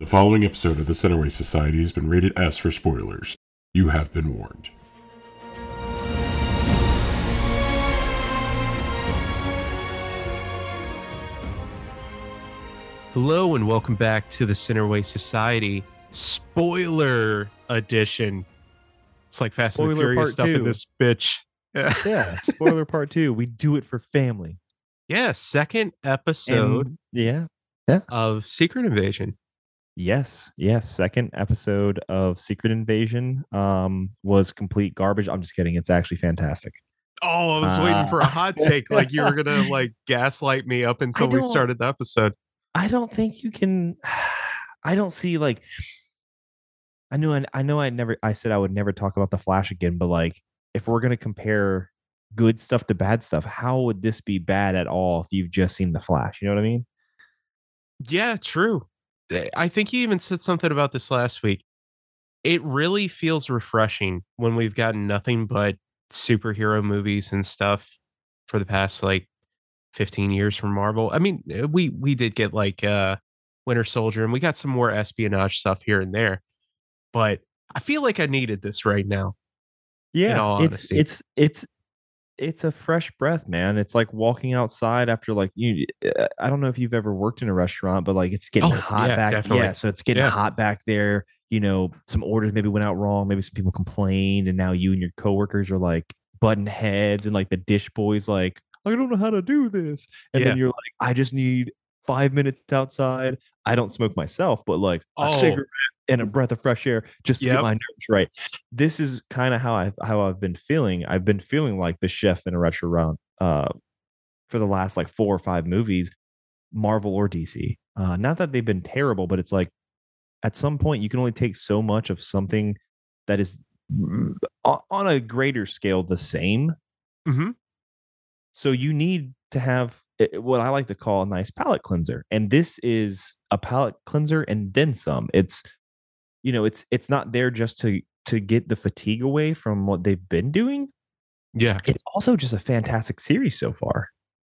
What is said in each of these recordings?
The following episode of the Centerway Society has been rated S for spoilers. You have been warned. Hello and welcome back to the Centerway Society spoiler edition. It's like Fast and the Spoiler Furious part stuff in this bitch. Yeah. Yeah, spoiler part two. We do it for family. yeah, second episode And- yeah. of Secret Invasion. Yes. Yes. Second episode of Secret Invasion um was complete garbage. I'm just kidding. It's actually fantastic. Oh, I was waiting Uh, for a hot take, like you were gonna like gaslight me up until we started the episode. I don't think you can I don't see like I knew I, I know I never I said I would never talk about the Flash again, but like if we're gonna compare good stuff to bad stuff, how would this be bad at all if you've just seen the Flash? You know what I mean? Yeah, true. I think you even said something about this last week. It really feels refreshing when we've gotten nothing but superhero movies and stuff for the past like 15 years from Marvel. I mean, eh, we we did get like uh Winter Soldier and we got some more espionage stuff here and there. But I feel like I needed this right now. yeah all it's it's it's it's a fresh breath man it's like walking outside after like you uh, i don't know if you've ever worked in a restaurant but like it's getting Oh, hot yeah, back definitely. yeah so it's getting Yeah. hot back there you know some orders maybe went out wrong maybe some people complained and now you and your coworkers are like button heads and like the dish boy's like i don't know how to do this and Yeah. then you're like i just need five minutes outside i don't smoke myself but like a Oh. cigarette and a breath of fresh air just to Yep. get my nerves right this is kind of how I how I've been feeling. I've been feeling like the chef in a restaurant uh, for the last like four or five movies, Marvel or DC. Uh, not that they've been terrible, but it's like at some point you can only take so much of something that is on a greater scale the same. hmm So you need to have i- what I like to call a nice palate cleanser, and this is a palate cleanser and then some. It's you know it's it's not there just to to get the fatigue away from what they've been doing. Yeah. It's also just a fantastic series so far.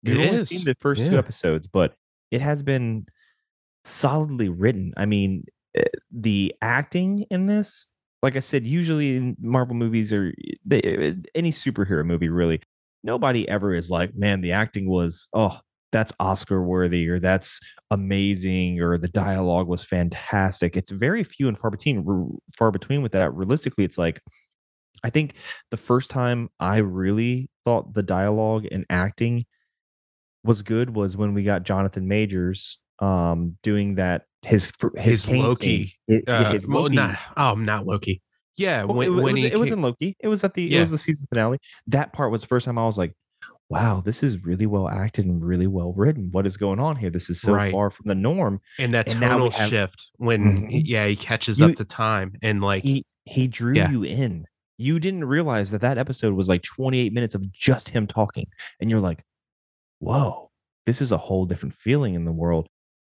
You've only seen the first two episodes, but it has been solidly written. I mean, eh, the acting in this, like I said, usually in Marvel movies or they, eh, any superhero movie, really, nobody ever is like, man, the acting was, oh, that's Oscar worthy or that's amazing or the dialogue was fantastic. It's very few and far between. Far between with that. Realistically, it's like I think the first time I really thought the dialogue and acting was good was when we got Jonathan Majors um doing that his his, His Loki. Uh, his well, not oh, not Loki. Yeah, Well, when it, when it was, he it was in Loki. It was at the Yeah. it was the season finale. That part was the first time I was like, wow, this is really well acted and really well written. What is going on here? This is so Right. far from the norm. and that and tonal have- shift when he- Mhm. yeah he catches You- up to time and like He he drew Yeah. you in. You didn't realize that that episode was like 28 minutes of just him talking, and you're like, whoa, this is a whole different feeling in the world.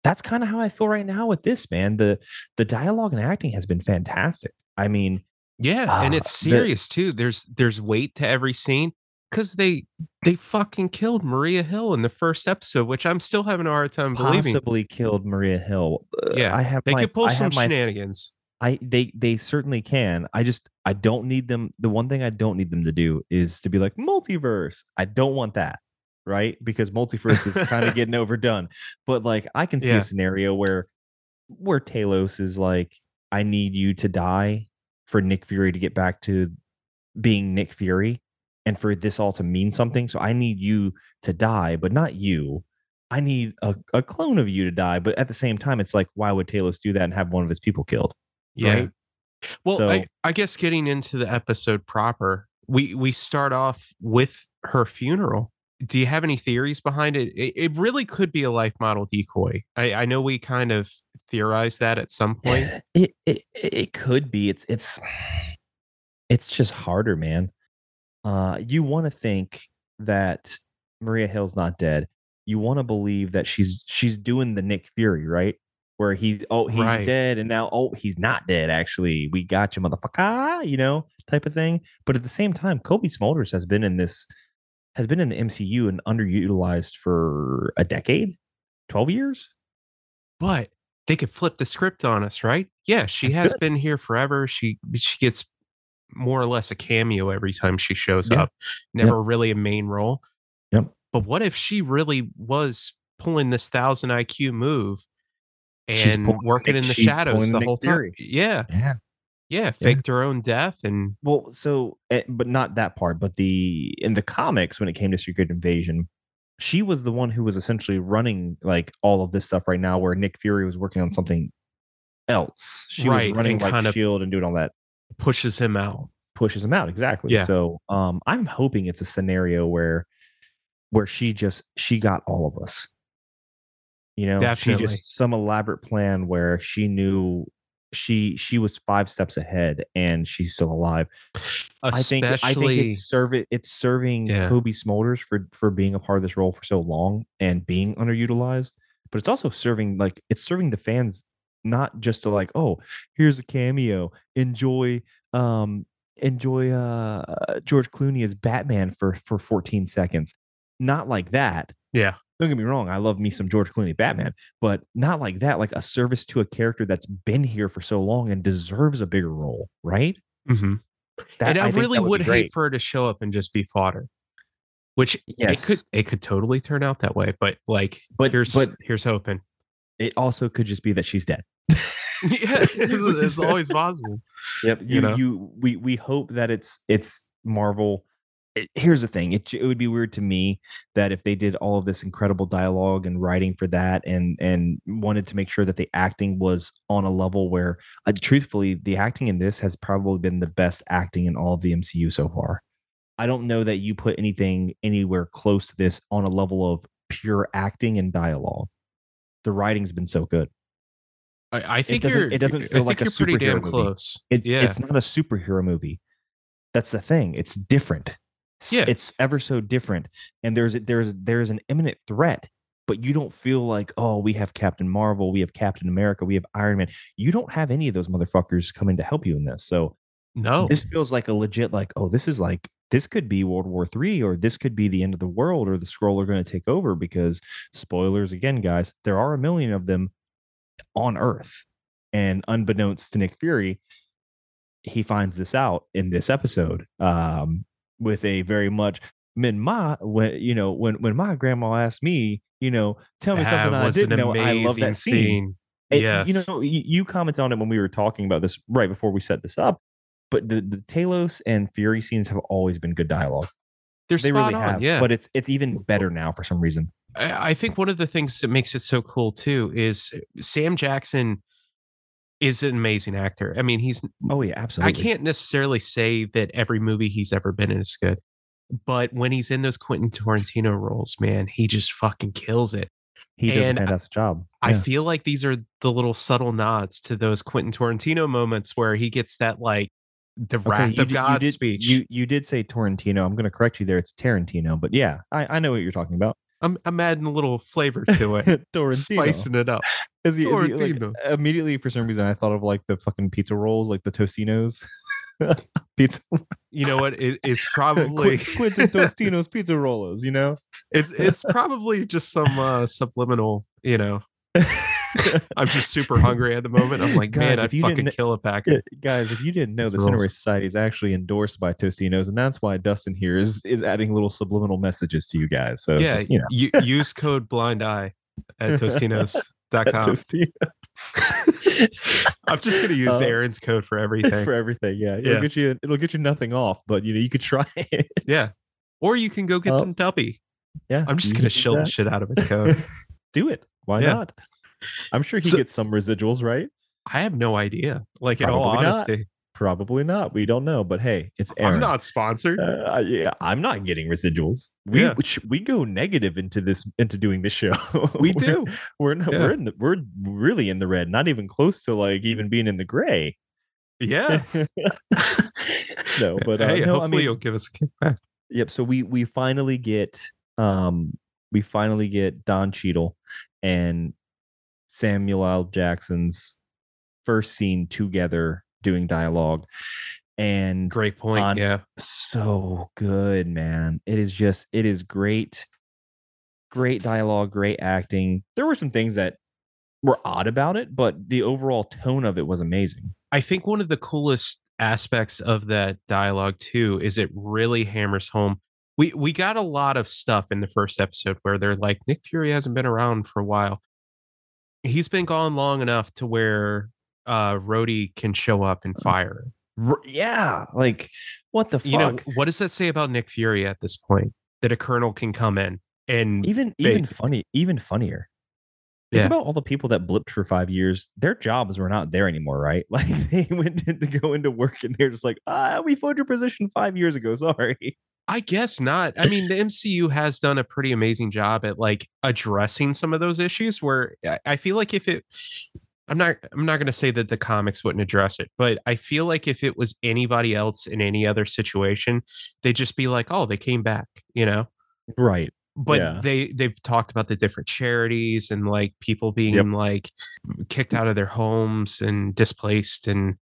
That's kind of how I feel right now with this man. The the dialogue and acting has been fantastic. I mean, yeah and Ah, it's the- serious too there's there's weight to every scene because they they fucking killed maria hill in the first episode which i'm still having a hard time believing possibly killed Maria Hill. Uh, Yeah, I have they my, could pull I some have my shenanigans I they they certainly can. I just I don't need them. The one thing I don't need them to do is to be like multiverse. I don't want that, right? Because multiverse is kind of getting overdone. But like I can see Yeah. a scenario where where Talos is like, I need you to die for Nick Fury to get back to being Nick Fury and for this all to mean something. So I need you to die, but not you. I need a, a clone of you to die. But at the same time, it's like, why would Talos do that and have one of his people killed? yeah right? well So- I, I guess getting into the episode proper we we start off with her funeral do you have any theories behind it? it it really could be a life model decoy i i know we kind of theorized that at some point It, it it could be. It's it's it's just harder, man. Uh, you want to think that Maria Hill's not dead. You want to believe that she's she's doing the Nick Fury, right? Where he's oh he's Right. dead and now oh he's not dead. Actually, we got you, motherfucker. You know, type of thing. But at the same time, Cobie Smulders has been in this has been in the MCU and underutilized for a decade, twelve years. but they could flip the script on us, right? Yeah, she has been here forever. She she gets more or less a cameo every time she shows Yeah. up. Never really a main role. Yep. But what if she really was pulling this thousand IQ move and pulling working in the shadows the Nick whole time? Yeah, Yeah. yeah. Faked her own death and Well, so eh, but not that part, but the in the comics when it came to Secret Invasion, she was the one who was essentially running like all of this stuff right now where Nick Fury was working on something else. She Right, was running like kind of- Shield and doing all that pushes him out. pushes him out exactly. Yeah. So, um I'm hoping it's a scenario where where she just she got all of us. You know, Definitely. she just some elaborate plan where she knew she she was five steps ahead and she's still alive. I think I think it's serving it's serving Yeah. Cobie Smulders for for being a part of this role for so long and being underutilized, but it's also serving like it's serving the fans not just to like oh here's a cameo enjoy um enjoy uh George Clooney as Batman for for 14 seconds not like that yeah. Don't get me wrong I love me some George Clooney Batman but not like that like a service to a character that's been here for so long and deserves a bigger role right hmm That- and I, think really be would hate for her to show up and just be fodder. Which yes it could it could totally turn out that way, but like But- here's but- here's hoping. it also could just be that she's dead. yeah, it's, it's always possible. Yep. You You know? you we we hope that it's it's Marvel. It- here's the thing. It, it would be weird to me that if they did all of this incredible dialogue and writing for that and and wanted to make sure that the acting was on a level where uh, truthfully the acting in this has probably been the best acting in all of the MCU so far. I don't know that you put anything anywhere close to this on a level of pure acting and dialogue. The writing's been so good. I, I think doesn't- you're, it doesn't feel like a you're pretty damn superhero movie. close. It's yeah, it's not a superhero movie. That's the thing. It's different. Yeah. It's ever so different. And there's there's there's an imminent threat, but you don't feel like, oh, we have Captain Marvel, we have Captain America, we have Iron Man. You don't have any of those motherfuckers coming to help you in this. So no. this feels like a legit, like, oh, this is like this could be World War Three, or this could be the end of the world, or the Skrull are going to take over because spoilers again, guys, there are a million of them on Earth. And unbeknownst to Nick Fury, he finds this out in this episode um, with a very much when my when you know when when my grandma asked me, you know, tell me something That I didn't know. I love that scene. And, Yes. you know, you, you commented on it when we were talking about this right before we set this up. But the the Talos and Fury scenes have always been good dialogue. They're they really on. have. Yeah. But it's it's even better now for some reason. I I think one of the things that makes it so cool too is Sam Jackson is an amazing actor. I mean, he's Oh yeah, absolutely. I can't necessarily say that every movie he's ever been in is good, but when he's in those Quentin Tarantino roles, man, he just fucking kills it. He does a fantastic job. I feel like these are the little subtle nods to those Quentin Tarantino moments where he gets that like the wrath you of did- you God did, speech. You you did say Torrentino. I'm going to correct you there. It's Tarantino, but yeah, I, I know what you're talking about. I'm, I'm adding a little flavor to it, spicing it up. Is he, is he, like, immediately for some reason I thought of like the fucking pizza rolls, like the Tostinos. pizza You know what? It, it's probably Quentin Tostino's pizza rollers, you know? it's it's probably just some uh, subliminal. You know, I'm just super hungry at the moment. I'm like, man, Guys, I'd if you fucking didn't- kill a packet. Guys, if you didn't know, It's the rules. Society is actually endorsed by Tostinos, and that's why Dustin here is is adding little subliminal messages to you guys. So yeah, just, you know, use code blind eye at tostinos.com. at Tostinos. I'm just gonna use Uh, Aaron's code for everything. for everything. Yeah, it'll Yeah. get you. It'll get you nothing off, but you know you could try it. Yeah. Or you can go get Uh, some dubby. yeah. I'm just gonna shill the shit out of his code. Do it. Why Yeah. not? I'm sure he So- gets some residuals, right? I have no idea. Like in all Probably not. honesty, Probably not. We don't know, but hey, it's Aaron. I'm not sponsored. Uh, yeah, I'm not getting residuals. We Yeah. we, we go negative into this into doing this show. we We're- do. We're not, Yeah. we're in the, we're really in the red, not even close to like even being in the gray. Yeah. no, but uh, hey, no, hopefully I mean, you'll give us a kickback. yep. So we we finally get um we finally get Don Cheadle and Samuel L. Jackson's first scene together doing dialogue, and Great point. on- yeah. so good, man. It is just it is great. Great dialogue, great acting. There were some things that were odd about it, but the overall tone of it was amazing. I think one of the coolest aspects of that dialogue too is it really hammers home. We we got a lot of stuff in the first episode where they're like Nick Fury hasn't been around for a while. He's been gone long enough to where uh Rhodey can show up and fire. Yeah, like what the fuck? You know, what does that say about Nick Fury at this point? That a colonel can come in and even they- even funny, even funnier. Think Yeah. about all the people that blipped for five years. Their jobs were not there anymore, right? Like they went to go into work and they're just like, ah, we filled your position five years ago. Sorry. I guess not. I mean, the MCU has done a pretty amazing job at like addressing some of those issues where I- I feel like if it I'm not I'm not going to say that the comics wouldn't address it, but I feel like if it was anybody else in any other situation, they'd just be like, "Oh, they came back," you know? Right. But Yeah. they they've talked about the different charities and like people being like kicked out of their homes and displaced and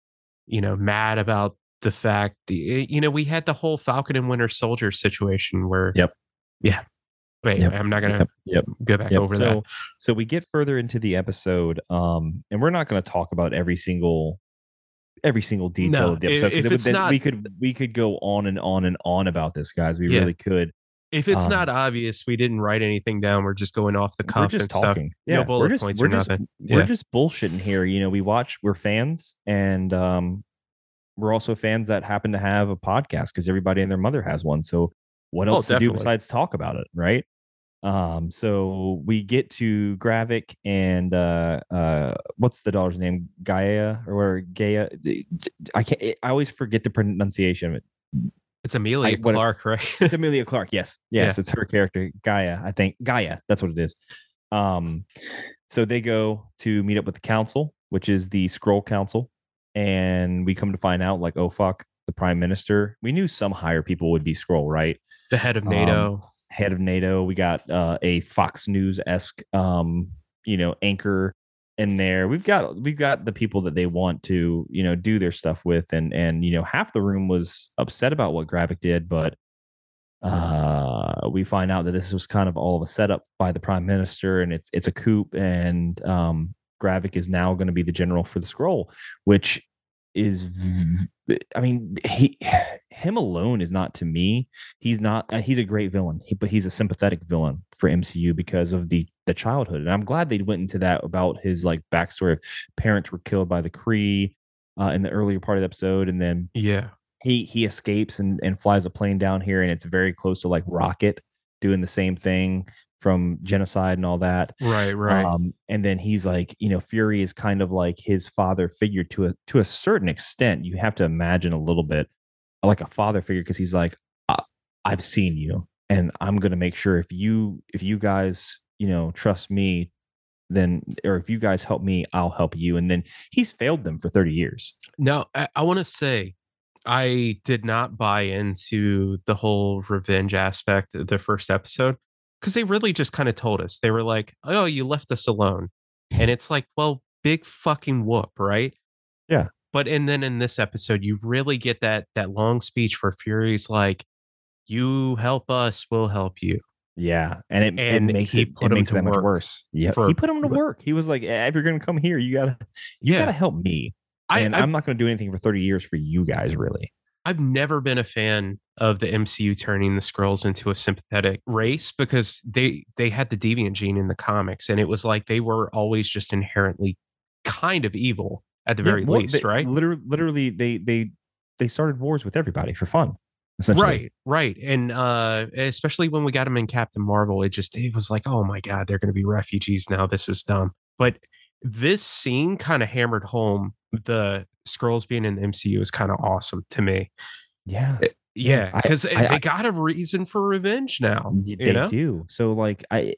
you know, mad about the fact the you know, we had the whole Falcon and Winter Soldier situation where Yep. Yeah. Wait, Yep. I'm not gonna Yep. Yep. go back Yep. over so, that. so we get further into the episode, um, and we're not to talk about every single every single detail No, of the episode. 'cause if it would not- we could we could go on and on and on about this, guys. We Yeah. really could. If it's um, not obvious, we didn't write anything down. We're just going off the We're cuff just and stuff. Yeah, No bullet we're just, points we're or just, nothing. We're Yeah. just bullshitting here. You know, we watch. We're fans, and um, we're also fans that happen to have a podcast because everybody and their mother has one. So what Oh, else to do besides talk about it, right? Um, so we get to Gravik and uh, uh, what's the daughter's name? Gaia or Gaia? I can't. I always forget the pronunciation of it. It's Amelia what- Clark, right? It's Emilia Clarke. Yes, yes, Yeah. it's her character, Gaia. I think Gaia. That's what it is. Um, so they go to meet up with the council, which is the Skrull Council, and we come to find out, like, oh fuck, the Prime Minister. We knew some higher people would be Skrull, right? the head of Um, NATO. Head of NATO. We got uh, a Fox News esque, um, you know, anchor in there. We've got we've got the people that they want to, you know, do their stuff with, and and you know, half the room was upset about what Gravik did, but uh, we find out that this was kind of all of a setup by the prime minister, and it's it's a coup, and um, Gravik is now going to be the general for the Skrull, which is I mean, he him alone is not to me. He's not. Uh, he's a great villain, he, but he's a sympathetic villain for MCU because of the the childhood, and I'm glad they went into that about his like backstory of parents were killed by the Kree. Uh, in the earlier part of the episode, and then Yeah. he he escapes and and flies a plane down here and it's very close to like rocket doing the same thing from genocide and all that. Right, right. um and then he's like you know fury is kind of like his father figure to a to a certain extent. You have to imagine a little bit like a father figure because he's like I, i've seen you and i'm going to make sure if you if you guys you know trust me then or if you guys help me i'll help you. And then he's failed them for 30 years. Now, I, I want to say, I did not buy into the whole revenge aspect of the first episode because they really just kind of told us they were like, "Oh, you left us alone," and it's like, well, big fucking whoop, right? Yeah. But and then in this episode, you really get that that long speech where Fury's like, "You help us, we'll help you." Yeah, and it, And it makes it, put it makes that much worse. Yeah, for- he put him to work. He was like, "Eh, "If you're gonna come here, you gotta, you Yeah. gotta help me." I, and I've, I'm not gonna do anything for 30 years for you guys, really. I've never been a fan of the MCU turning the Skrulls into a sympathetic race because they they had the deviant gene in the comics, and it was like they were always just inherently kind of evil at the Yeah, very well, least, they- right? Literally, literally, they they they started wars with everybody for fun. Right, right, and uh, especially when we got them in Captain Marvel, it just it was like, oh my god, they're going to be refugees now. This is dumb. But this scene kind of hammered home the Skrulls being in the MCU is kind of awesome to me. Yeah, eh, Yeah, Yeah, because they I- got a reason for revenge now. Y- You they know? do. So, like, I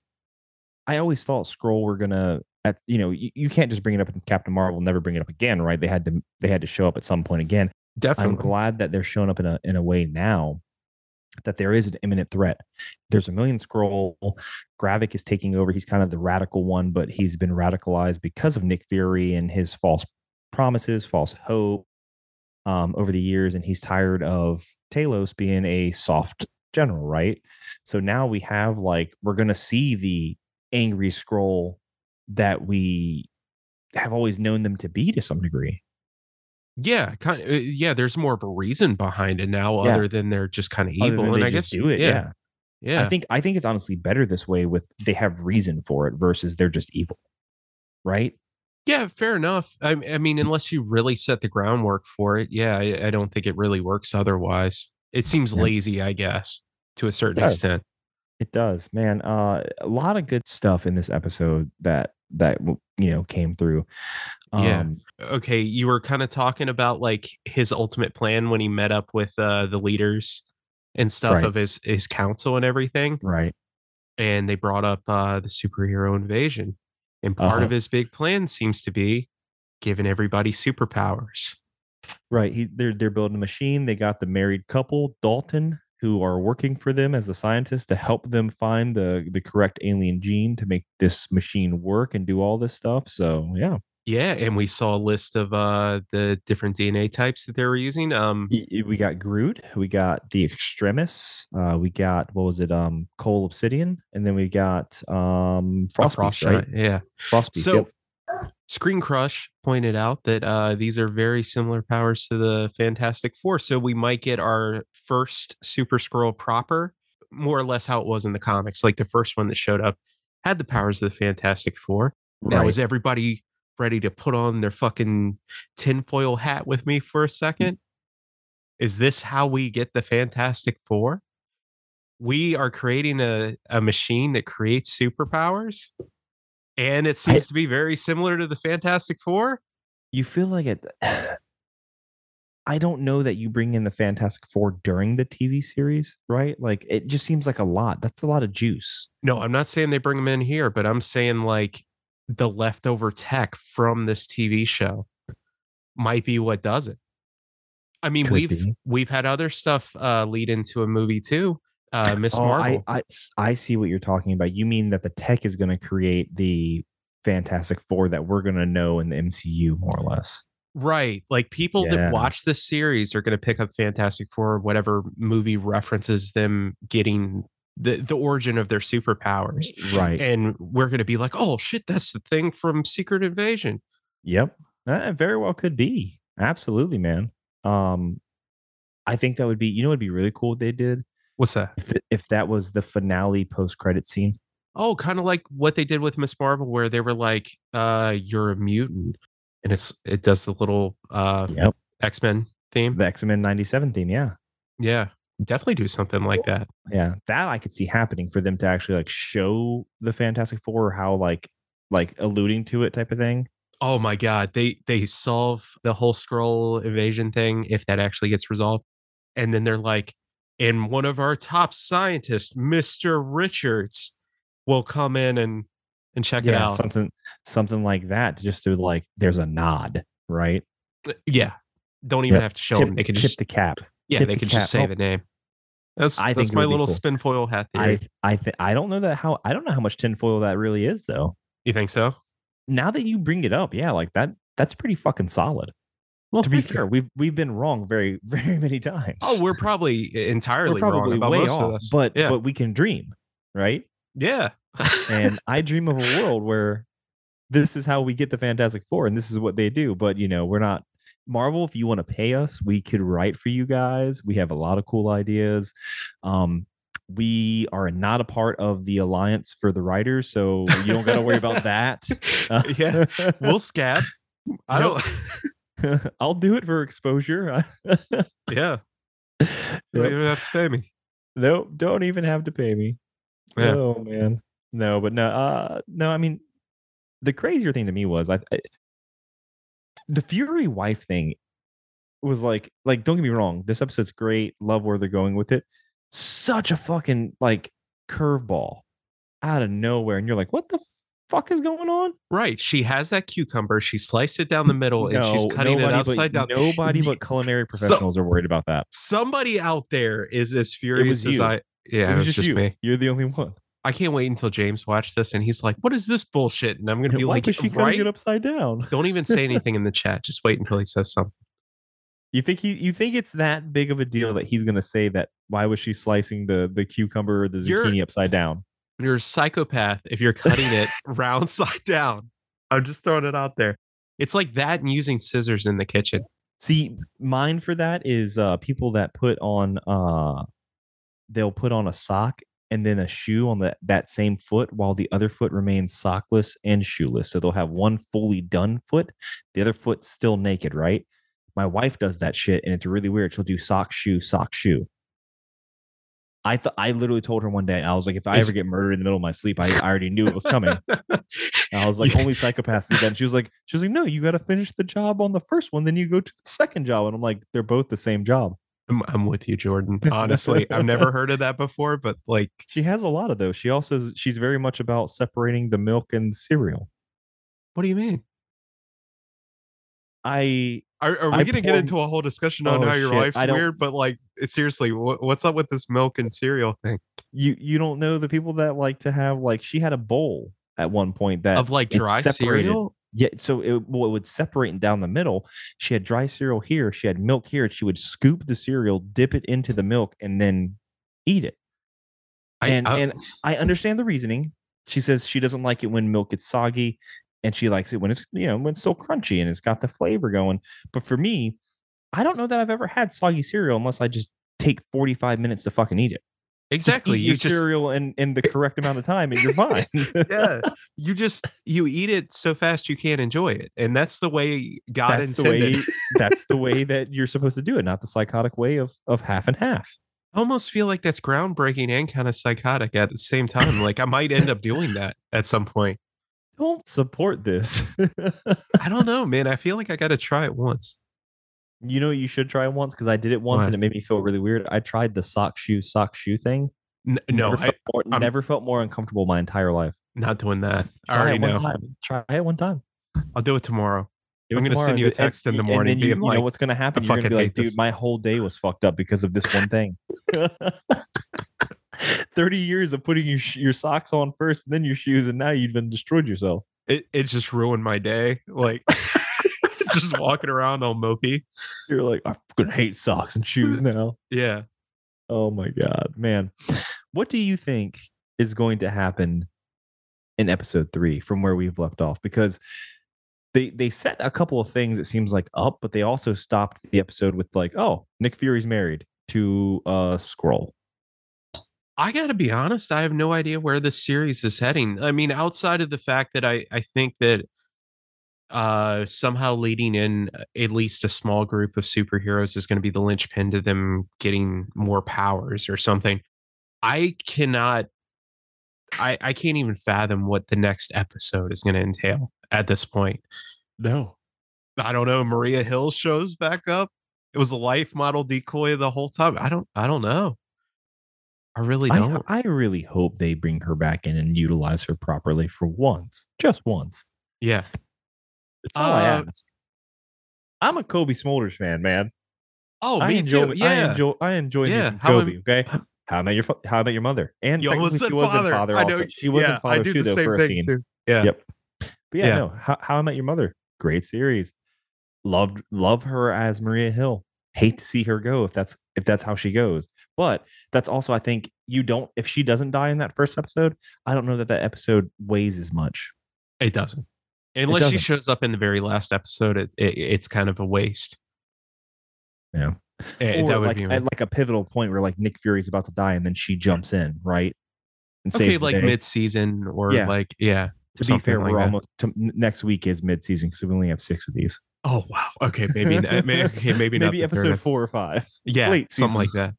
I always thought Skrull were gonna. At, you know, you, you can't just bring it up in Captain Marvel, never bring it up again, right? They had to they had to show up at some point again. Definitely. I'm glad that they're showing up in a in a way now that there is an imminent threat. There's a million Skrull. Gravik is taking over. He's kind of the radical one, but he's been radicalized because of Nick Fury and his false promises, false hope um, over the years, and he's tired of Talos being a soft general, right? So now we have like we're gonna see the angry Skrull that we have always known them to be to some degree. Yeah, kind of, yeah. There's more of a reason behind it now, Yeah. other than they're just kind of evil. And I guess do it. Yeah. yeah. I think I think it's honestly better this way with they have reason for it versus they're just evil. Right? Yeah, fair enough. I, I mean, unless you really set the groundwork for it, yeah, I, I don't think it really works otherwise. It seems Yeah. lazy, I guess, to a certain does. extent. It does, man. Uh, a lot of good stuff in this episode that that you know came through. Yeah. Um, Okay, you were kind of talking about like his ultimate plan when he met up with uh, the leaders and stuff Right. of his his council and everything, right. and they brought up uh, the superhero invasion. And part Uh-huh. of his big plan seems to be giving everybody superpowers. Right. He, they're they're building a machine. They got the married couple, Dalton, who are working for them as a scientist to help them find the the correct alien gene to make this machine work and do all this stuff. So yeah, Yeah, and we saw a list of uh, the different DNA types that they were using. Um, we got Groot, we got the Extremis, uh, we got what was it, um, Cull Obsidian, and then we got um a Frost right? Yeah. Frost Beast. So, yep. Screen Crush pointed out that uh, these are very similar powers to the Fantastic Four. So we might get our first Super Skrull proper, more or less how it was in the comics. Like the first one that showed up had the powers of the Fantastic Four. Now, Right. is everybody ready to put on their fucking tinfoil hat with me for a mm. second? Is this how we get the Fantastic Four? We are creating a, a machine that creates superpowers. And it seems to be very similar to the Fantastic Four. you feel like it. I don't know that you bring in the Fantastic Four during the TV series, right? Like it just seems like a lot. That's a lot of juice. No, I'm not saying they bring them in here, but I'm saying like the leftover tech from this TV show might be what does it. I mean, Could we've be. we've had other stuff uh, lead into a movie too. Uh, Miss Oh, Marvel. I, I I see what you're talking about. You mean that the tech is going to create the Fantastic Four that we're going to know in the MCU, more or less. Right. Like people Yeah. that watch this series are going to pick up Fantastic Four, whatever movie references them getting the, the origin of their superpowers. Right. And we're going to be like, oh, shit, that's the thing from Secret Invasion. Yep. That very well could be. Absolutely, man. Um, I think that would be. You know, it'd be really cool if they did What's that? if th- if that was the finale post credit scene. Oh, kind of like what they did with Miss Marvel, where they were like, uh, you're a mutant. And it's it does the little uh Yep. X Men theme. The X Men '97 theme. Yeah. Yeah. Definitely do something like that. Yeah. That I could see happening for them to actually like show the Fantastic Four how like like alluding to it type of thing. Oh my god, they they solve the whole Skrull evasion thing if that actually gets resolved. And then they're like, and one of our top scientists, Mr. Richards, will come in and and check it out. Something something like that. To just to like, there's a nod, right? Uh, yeah. Don't even have to show tip, them. They can tip just the cap. Yeah, they the can just say the name. That's I that's my little cool. spin foil hat theory. I I th- I don't know that how I don't know how much tinfoil that really is though. you think so? Now that you bring it up, yeah, like that that's pretty fucking solid. Well, to be fair, we've we've been wrong very very many times. Oh, we're probably entirely We're probably wrong about way most off, but yeah, but we can dream, right? yeah. And I dream of a world where this is how we get the Fantastic Four, and this is what they do. But you know, we're not Marvel. If you want to pay us, we could write for you guys. We have a lot of cool ideas. Um, we are not a part of the alliance for the writers, so you don't got to worry about that. yeah, we'll scab. I don't. I'll do it for exposure. Yeah, you don't Yep. even have to pay me. Nope, don't even have to pay me. Yeah. Oh man, no, but no, uh, no. I mean, the crazier thing to me was I, I the Fury wife thing was like, like don't get me wrong, this episode's great. Love where they're going with it. Such a fucking like curveball out of nowhere, and you're like, what the fuck is going on? Right. She has that cucumber. She sliced it down the middle and she's cutting it upside but, down. Nobody but culinary professionals are worried about that. Somebody out there is as furious as you. I. Yeah, it was, just, just, you. me. You're the only one. I can't wait until James watched this and he's like, "What is this bullshit?" And I'm gonna be Why like, was she "Right." it upside down? Don't even say anything in the chat. Just wait until he says something. You think he? You think it's that big of a deal that he's going to say that? Why was she slicing the the cucumber or the You're- zucchini upside down? You're a psychopath if you're cutting it round side down. I'm just throwing it out there. It's like that and using scissors in the kitchen. See, mine for that is uh people that put on uh they'll put on a sock and then a shoe on the that same foot while the other foot remains sockless and shoeless. So they'll have one fully done foot, the other foot still naked, right? My wife does that shit and it's really weird. She'll do sock shoe, sock shoe. I thought I literally told her one day, I was like, if I ever get murdered in the middle of my sleep, I, I already knew it was coming. I was like, only psychopaths do that. And she was like, she was like, no, you got to finish the job on the first one, then you go to the second job. And I'm like, they're both the same job. I'm, I'm with you, Jordan. Honestly, I've never heard of that before, but like, She has a lot of those. She also she's very much about separating the milk and the cereal. what do you mean? I Are, are we I to get into a whole discussion on Oh, how your shit. life's weird? But like, seriously, what, what's up with this milk and cereal thing you you don't know the people that like to have like she had a bowl at one point that of like dry separated. cereal? Yeah, so it, well, it would separate and down the middle. She had dry cereal here. She had milk here. She would scoop the cereal, dip it into the milk, and then eat it. I- and I- and I understand the reasoning. She says she doesn't like it when milk gets soggy, and she likes it when it's you know when it's so crunchy and it's got the flavor going. But for me, I don't know that I've ever had soggy cereal unless I just take forty five minutes to fucking eat it. Exactly. You your just cereal in in the correct amount of time, and you're fine. yeah you just you eat it so fast you can't enjoy it and that's the way god that's the intended way that's the way that you're supposed to do it, not the psychotic way of of half and half. i almost feel like that's groundbreaking and kind of psychotic at the same time like i might end up doing that at some point Don't support this. i don't know man i feel like i gotta try it once you know, you should try once because I did it once What? and it made me feel really weird. I tried the sock shoe sock shoe thing. N- no never I, felt, more, never felt more uncomfortable my entire life. not doing that i Try already it one know time. Try it one time. i'll do it tomorrow I'm gonna send you a And- text in the and morning then you, you like, know what's gonna happen. You're gonna be fucking like, dude, this." my whole day was fucked up because of this one thing. Thirty years of putting your your socks on first, and then your shoes, and now you've been destroyed yourself. it, it just ruined my day like just walking around all mopey You're like, I'm gonna hate socks and shoes now. yeah Oh my god, man. What do you think is going to happen in episode 3 from where we've left off because they they set a couple of things it seems like up, but they also stopped the episode with like, oh, Nick Fury's married to uh Skrull. I got to be honest, I have no idea where this series is heading. I mean, outside of the fact that I I think that uh somehow leading in uh, at least a small group of superheroes is going to be the linchpin to them getting more powers or something. I cannot I I can't even fathom what the next episode is going to entail at this point. No. I don't know. Maria Hill shows back up. It was a life model decoy the whole time. I don't I don't know. I really don't. I really hope they bring her back in and utilize her properly for once. Just once. yeah. That's all I Uh, ask. I'm a Cobie Smulders fan, man. Oh, I me enjoy, too. Yeah. I enjoy I enjoy Yeah, how Cobie, okay? How about your how about your mother? And You almost technically said she wasn't father. father I know. She wasn't yeah, father I do too the though same for a scene. too. Yeah. Yep. But yeah, Yeah. no. How, how I Met Your Mother, great series. Loved love her as Maria Hill. Hate to see her go if that's if that's how she goes. But that's also I think you don't if she doesn't die in that first episode, I don't know that that episode weighs as much. It doesn't. Unless she shows up in the very last episode, it's it, it's kind of a waste. Yeah. Eh, or that would like be at like a pivotal point where like Nick Fury's about to die and then she jumps in, right? And okay, like mid season or Yeah. like yeah. To be fair, like we're that. almost to, next week is mid season because we only have six of these. Oh wow. Okay, maybe maybe okay, maybe, not maybe episode ep- four or five. Yeah, late something like that.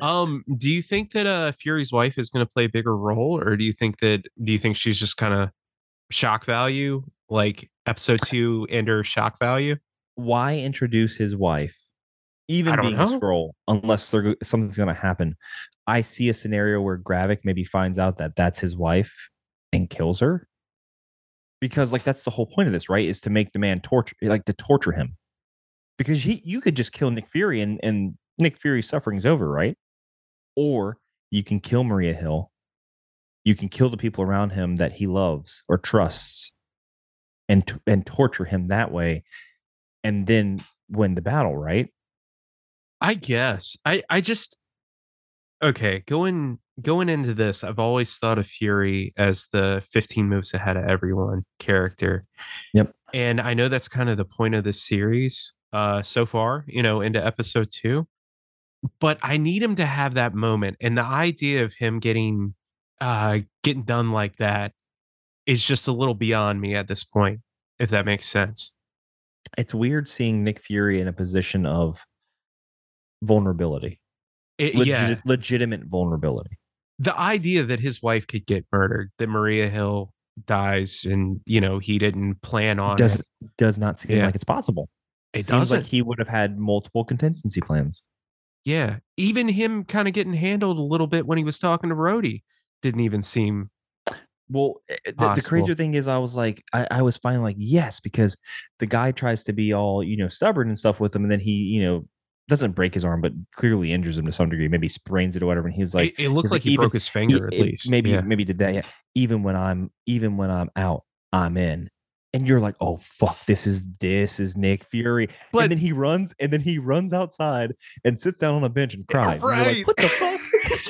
Um, do you think that uh Fury's wife is going to play a bigger role, or do you think that do you think she's just kind of shock value, like episode two and her shock value? Why introduce his wife, even being a know. Skrull, unless there, something's going to happen? I see a scenario where Gravik maybe finds out that that's his wife and kills her. Because like that's the whole point of this, right? Is to make the man torture, like to torture him. Because he, you could just kill Nick Fury and and Nick Fury's suffering's over, right? Or you can kill Maria Hill. You can kill the people around him that he loves or trusts, and and torture him that way, and then win the battle, right? I guess. I I just okay, going going into this, I've always thought of Fury as the 15 moves ahead of everyone character. Yep. And I know that's kind of the point of this series uh so far, you know, into episode 2. But I need him to have that moment and the idea of him getting uh getting done like that is just a little beyond me at this point, if that makes sense. It's weird seeing Nick Fury in a position of vulnerability, It, legit, yeah. legitimate vulnerability. the idea that his wife could get murdered, that Maria Hill dies, and you know he didn't plan on Does it. does not seem Yeah. like it's possible. It seems doesn't. like he would have had multiple contingency plans. yeah, even him kind of getting handled a little bit when he was talking to Rhodey didn't even seem. Well, eh, the, the crazier thing is, I was like, I, I was finally like, yes, because the guy tries to be all, you know, stubborn and stuff with him, and then he, you know, doesn't break his arm, but clearly injures him to some degree, maybe sprains it or whatever. And he's like, it, it looked like he even- broke his finger E- at it- least. maybe yeah. maybe did that. Yeah. Even when I'm even when I'm out, I'm in. And you're like, oh fuck, this is this is Nick Fury. But- and then he runs and then he runs outside and sits down on a bench and cries. And you're like, Right. what the fuck?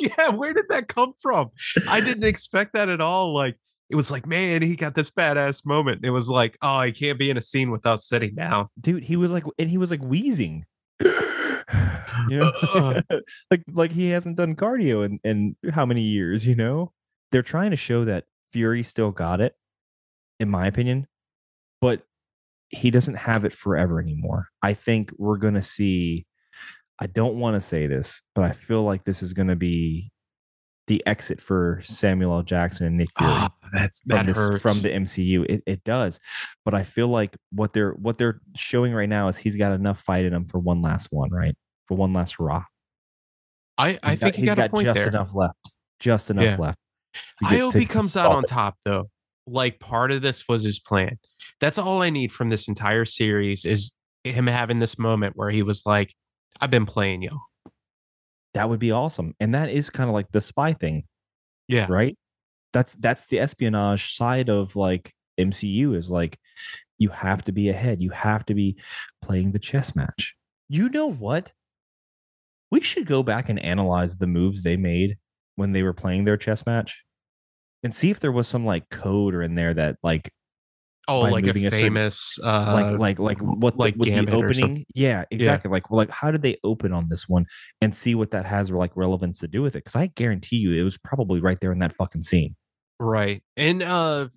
yeah, where did that come from? I didn't expect that at all. Like it was like, man, he got this badass moment. It was like, oh, I can't be in a scene without sitting down. Dude, he was like and he was like wheezing. you know? Like like he hasn't done cardio in, in how many years, you know? They're trying to show that Fury still got it, in my opinion, but he doesn't have it forever anymore. I think we're gonna see. I don't want to say this, but I feel like this is gonna be the exit for Samuel L. Jackson and Nick Fury Ah, that's from that this hurts. from the MCU. It it does, but I feel like what they're what they're showing right now is he's got enough fight in him for one last one, right? For one last hurrah. I, I He's think you he's got, a point just there. enough left. Just enough Yeah. left. to I get- hope he comes out on top though. Like part of this was his plan. That's all I need from this entire series is him having this moment where he was like, I've been playing you. That would be awesome. And that is kind of like the spy thing, Yeah. right? That's that's the espionage side of like MCU is like you have to be ahead. You have to be playing the chess match. You know what? We should go back and analyze the moves they made when they were playing their chess match and see if there was some like code or in there that like Oh, like a moving a certain- famous uh like like like what like with the something. opening yeah exactly like well like how did they open on this one and see what that has or like relevance to do with it because i guarantee you it was probably right there in that fucking scene Right. And uh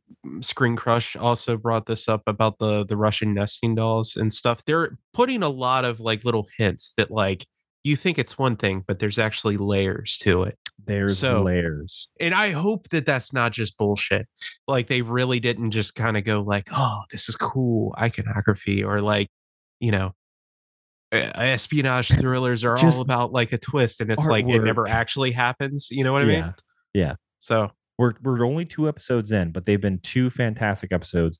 Screen Crush also brought this up about the the Russian nesting dolls and stuff. They're putting a lot of like little hints that like you think it's one thing, but there's actually layers to it. There's So- layers And I hope that that's not just bullshit. Like they really didn't just kind of go like, "Oh, this is cool iconography," or like, you know, uh, espionage thrillers are all about like a twist, and it's like it never actually happens. You know what I mean? yeah So we're we're only two episodes in but they've been two fantastic episodes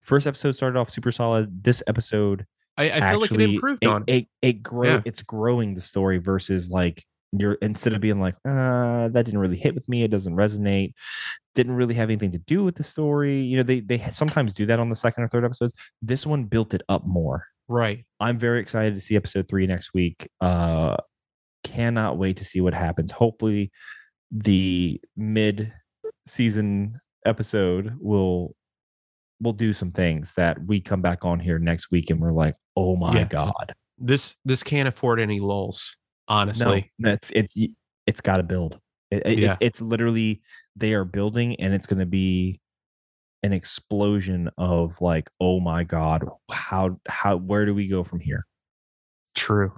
first episode started off super solid this episode I, I feel like it improved it, on. it it grow Yeah. it's growing the story versus like you're instead of being like uh that didn't really hit with me it doesn't resonate didn't really have anything to do with the story you know they they sometimes do that on the second or third episodes this one built it up more right. i'm very excited to see episode three next week uh cannot wait to see what happens hopefully the mid season episode will will do some things that we come back on here next week and we're like oh my Yeah. god This this can't afford any lulls. Honestly, no, that's it's it's got to build. It, it- Yeah. it's, it's literally they are building, and it's going to be an explosion of like, oh my god, how how where do we go from here? true.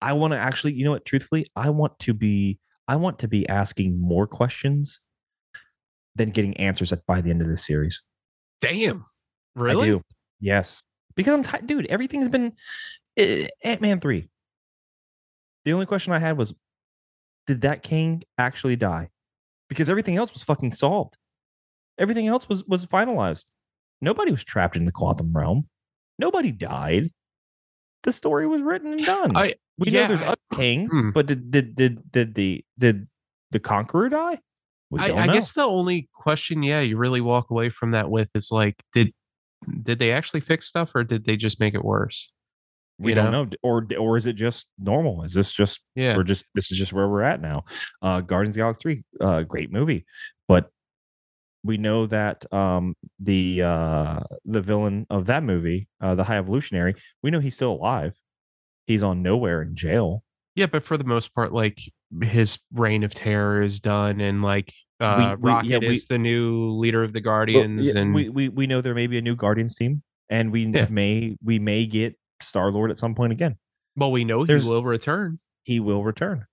I want to actually, you know what? Truthfully, I want to be I want to be asking more questions than getting answers at by the end of this series. Damn. Really? I do. Yes, because I'm tired, dude. Everything's been eh, Ant Man three. The only question I had was, did that king actually die? Because everything else was fucking solved. Everything else was was finalized. Nobody was trapped in the quantum realm. Nobody died. The story was written and done. I we yeah, know there's I- other kings, hmm. but did did did did the did the conqueror die? I, I guess the only question, yeah, you really walk away from that with is like, did did they actually fix stuff or did they just make it worse? We you don't know. or or is it just normal? Is this just Yeah. we're just this is just where we're at now? Uh, Guardians of the Galaxy three, uh, great movie, but we know that um the uh the villain of that movie, uh, the High Evolutionary, we know he's still alive. He's on Knowhere in jail. Yeah, but for the most part, like his reign of terror is done, and like uh, we- Rocket yeah, we- is the new leader of the Well, Guardians, yeah, and we, we we know there may be a new Guardians team, and we Yeah. may we may get Star Lord at some point again. well, we know he will return, He will return.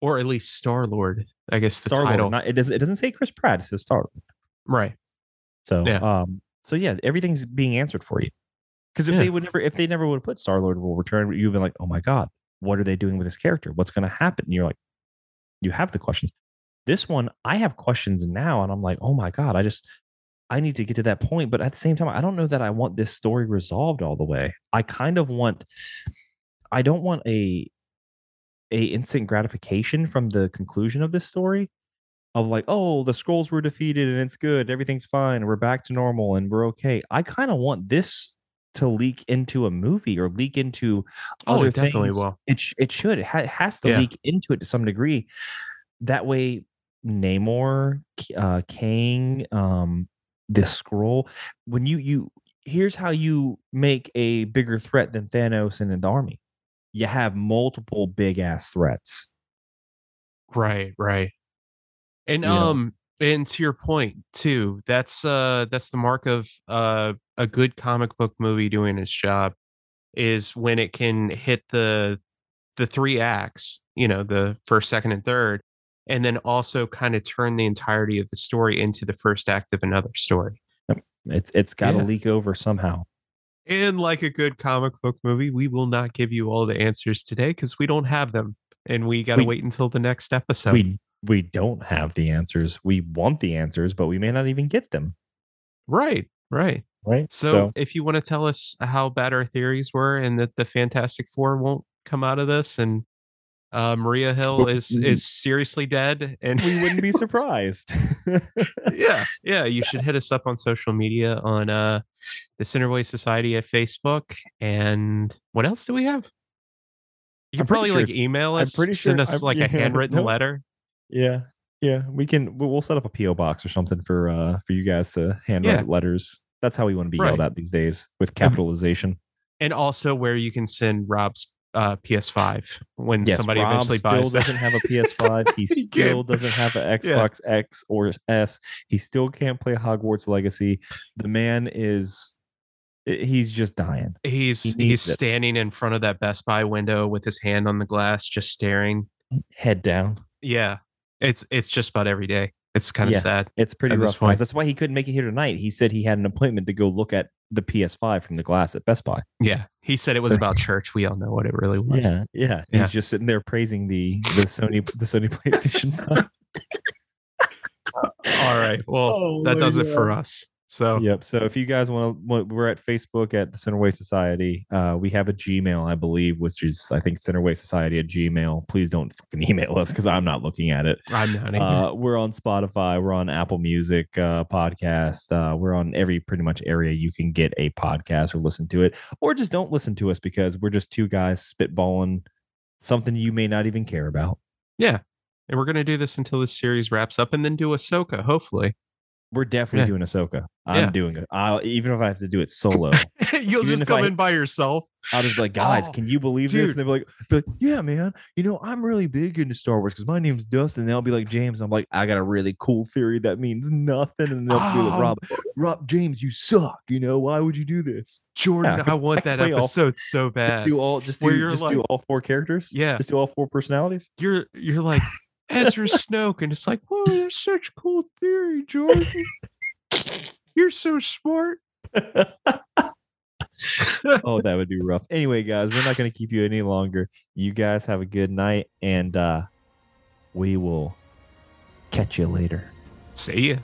or at least Star Lord. I guess the Star title. Not it doesn't it doesn't say Chris Pratt. It says Star. Lord. right? So Yeah. um so yeah, everything's being answered for you. Because if Yeah. they would never if they never would have put Star Lord will return, you've been like, oh my god, what are they doing with this character? What's going to happen? And you're like, you have the questions. This one, I have questions now, and I'm like, oh my god, I just I need to get to that point. But at the same time, I don't know that I want this story resolved all the way. I kind of want I don't want a a instant gratification from the conclusion of this story of like, oh, the Skrulls were defeated and it's good, everything's fine, we're back to normal and we're okay. I kind of want this to leak into a movie or leak into Oh, other it definitely things. will. It sh- it should. It ha- has to Yeah. leak into it to some degree. That way, Namor, uh, Kang, um, the Skrull. When you you here's how you make a bigger threat than Thanos and an army. You have multiple big ass threats. Right, right. And know? um and to your point too, that's uh that's the mark of uh a good comic book movie doing its job is when it can hit the the three acts, you know, the first, second and third, and then also kind of turn the entirety of the story into the first act of another story. It's it's got to Yeah. leak over somehow. And like a good comic book movie, we will not give you all the answers today because we don't have them. And we got to wait until the next episode. we we don't have the answers. We want the answers, but we may not even get them. right, right. Right. So, if you want to tell us how bad our theories were and that the Fantastic Four won't come out of this and uh, Maria Hill is is seriously dead and we wouldn't be surprised. yeah yeah you should hit us up on social media on uh the Centerway Society at Facebook and what else do we have? You can probably sure like email I'm us, pretty send sure us I'm- like yeah, a handwritten no. letter. yeah. Yeah. We can we'll we'll set up a PO box or something for uh for you guys to handwrite Yeah. letters. That's how we want to be Right. yelled at these days with capitalization. And also where you can send Rob's uh, PS5 when Yes, somebody Rob eventually still buys that. doesn't have a PS5. He He still can't- doesn't have an Yeah. Xbox X or S. He still can't play Hogwarts Legacy. The man is he's just dying. He's He he's it. standing in front of that Best Buy window with his hand on the glass, just staring. Head down. Yeah, it's it's just about every day. It's kind of Yeah. sad. It's pretty rough. point. That's why he couldn't make it here tonight. He said he had an appointment to go look at the PS5 from the glass at Best Buy. Yeah, he said it was So- about church. We all know what it really was. Yeah, yeah. Yeah. He's just sitting there praising the the Sony the Sony PlayStation 5. All right. Well, Oh that does it for us. So Yep. So if you guys want to, we're at Facebook at the Centerway Society. Uh, we have a Gmail, I believe, which is I think Centerway Society at Gmail. Please don't fucking email us because I'm not looking at it. I'm not. Uh, we're on Spotify. We're on Apple Music uh, podcast. Uh, we're on every pretty much area you can get a podcast or listen to it, or just don't listen to us because we're just two guys spitballing something you may not even care about. yeah, and we're gonna do this until this series wraps up, and then do Ahsoka. Hopefully, We're definitely Yeah. doing Ahsoka. I'm Yeah. doing it. I'll even if I have to do it solo. you'll Even just come I- in by yourself. I'll just be like, guys, Oh, can you believe this? And they'll be like, be like, yeah, man. You know, I'm really big into Star Wars because my name's Dustin. And they'll be like, James. I'm like, I got a really cool theory that means nothing. And they'll be like. Rob, Rob, James, you suck. You know, why would you do this? Jordan, Yeah, I want I that play all- episode so bad. Just do all, just do, just like- do all four characters. Yeah. just do all four personalities. you're you're like Ezra Snoke, and it's like, whoa, that's such a cool theory, Jordan. You're so smart. oh, that would be rough. Anyway, guys, we're not going to keep you any longer. You guys have a good night, and uh we will catch you later. See ya.